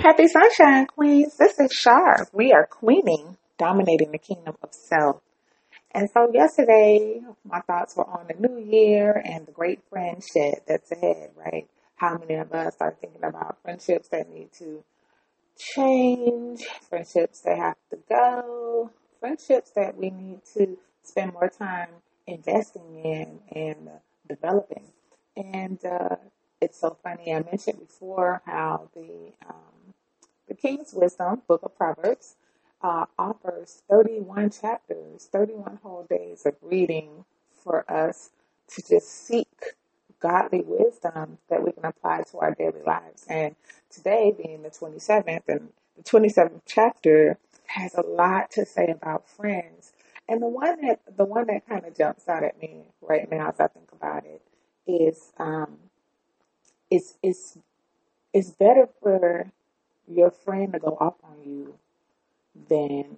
Happy Sunshine Queens. This is Sharp. We are queening, dominating the kingdom of self. And so yesterday, my thoughts were on the new year and the great friendship that's ahead, right? How many of us are thinking about friendships that need to change, friendships that have to go, friendships that we need to spend more time investing in and developing. And uh, it's so funny. I mentioned before how the um, the King's Wisdom, Book of Proverbs, uh, offers 31 chapters, 31 whole days of reading for us to just seek godly wisdom that we can apply to our daily lives. And today, being the 27th, and the 27th chapter has a lot to say about friends. And the one that the one that kind of jumps out at me right now as I think about it is um, it's it's it's better for your friend to go off on you than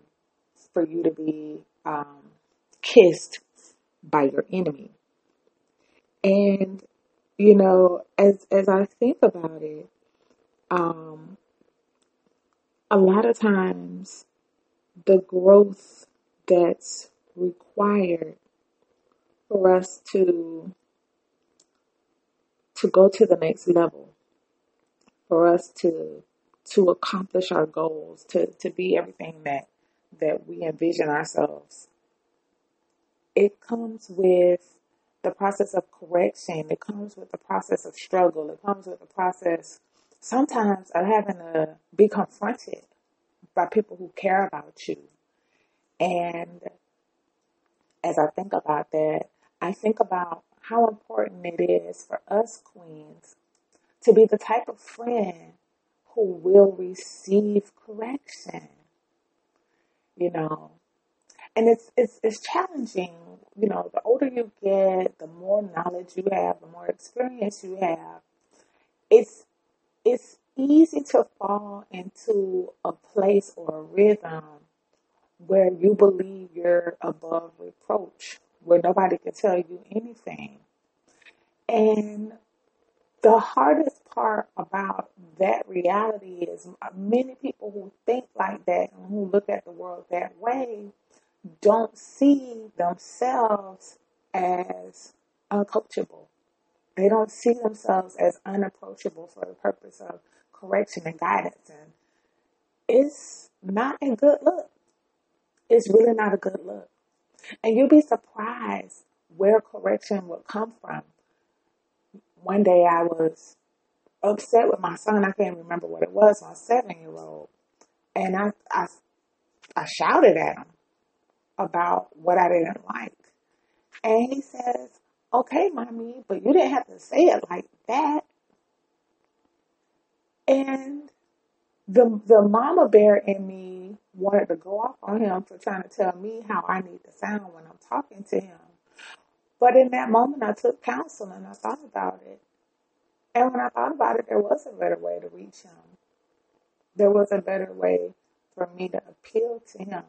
for you to be um, kissed by your enemy. And you know, as as I think about it, um, a lot of times the growth that's required for us to to go to the next level, for us to to accomplish our goals, to, to be everything that that we envision ourselves. It comes with the process of correction. It comes with the process of struggle. It comes with the process sometimes of having to be confronted by people who care about you. And as I think about that, I think about how important it is for us queens to be the type of friend who will receive correction. You know, and it's it's it's challenging. You know, the older you get, the more knowledge you have, the more experience you have. It's it's easy to fall into a place or a rhythm where you believe you're above reproach, where nobody can tell you anything. And the hardest part about reality is uh, many people who think like that and who look at the world that way don't see themselves as uncoachable. They don't see themselves as unapproachable for the purpose of correction and guidance. And it's not a good look. It's really not a good look. And you'll be surprised where correction will come from one day I was upset with my son. I can't remember what it was, my seven year old. And I, I, I shouted at him about what I didn't like. And he says, okay, mommy, but you didn't have to say it like that. And the, the mama bear in me wanted to go off on him for trying to tell me how I need to sound when I'm talking to him. But in that moment, I took counsel and I thought about it. And when I thought about it, there was a better way to reach him. There was a better way for me to appeal to him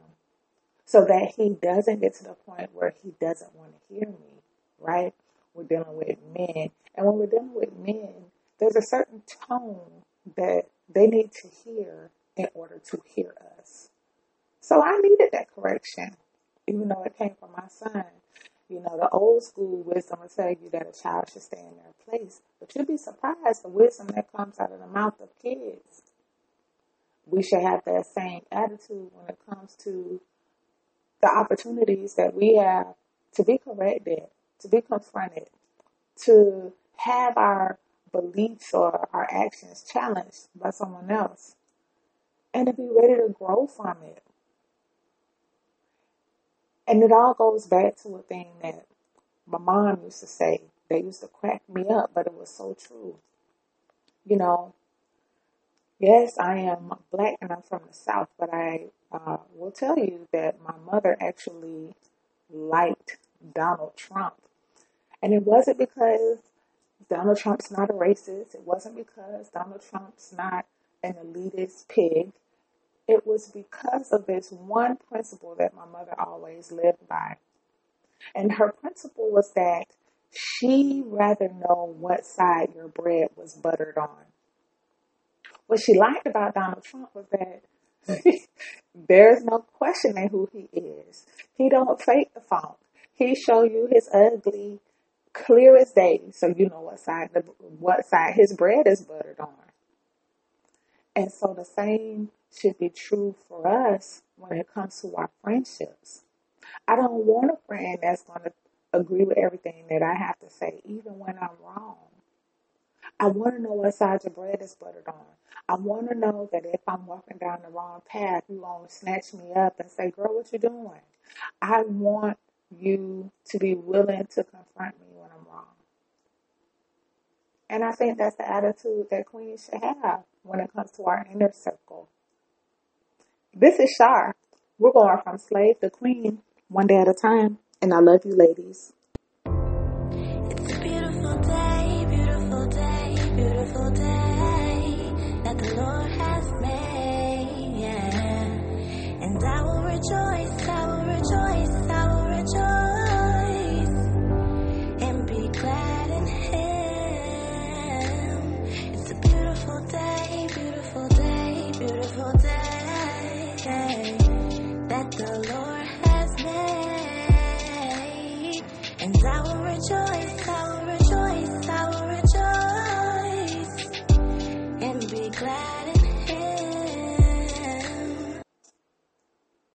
so that he doesn't get to the point where he doesn't want to hear me, right? We're dealing with men. And when we're dealing with men, there's a certain tone that they need to hear in order to hear us. So I needed that correction, even though it came from my son. You know, the old school wisdom will tell you that a child should stay in their place, but you'd be surprised the wisdom that comes out of the mouth of kids. We should have that same attitude when it comes to the opportunities that we have to be corrected, to be confronted, to have our beliefs or our actions challenged by someone else, and to be ready to grow from it. And it all goes back to a thing that my mom used to say. They used to crack me up, but it was so true. You know, yes, I am black and I'm from the South, but I uh, will tell you that my mother actually liked Donald Trump. And it wasn't because Donald Trump's not a racist. It wasn't because Donald Trump's not an elitist pig. It was because of this one principle that my mother always lived by. And her principle was that she rather know what side your bread was buttered on. what she liked about Donald Trump was that there's no questioning who he is. He don't fake the funk. He show you his ugly, clear as day, so you know what side the, what side his bread is buttered on. And so the same should be true for us when it comes to our friendships. I don't want a friend that's going to agree with everything that I have to say, even when I'm wrong. I want to know what side your bread is buttered on. I want to know that if I'm walking down the wrong path, you won't snatch me up and say, girl, what you doing? I want you to be willing to confront me when I'm wrong. And I think that's the attitude that queens should have when it comes to our inner circle. This is Shar. We're going from slave to queen one day at a time. And I love you, ladies. and I will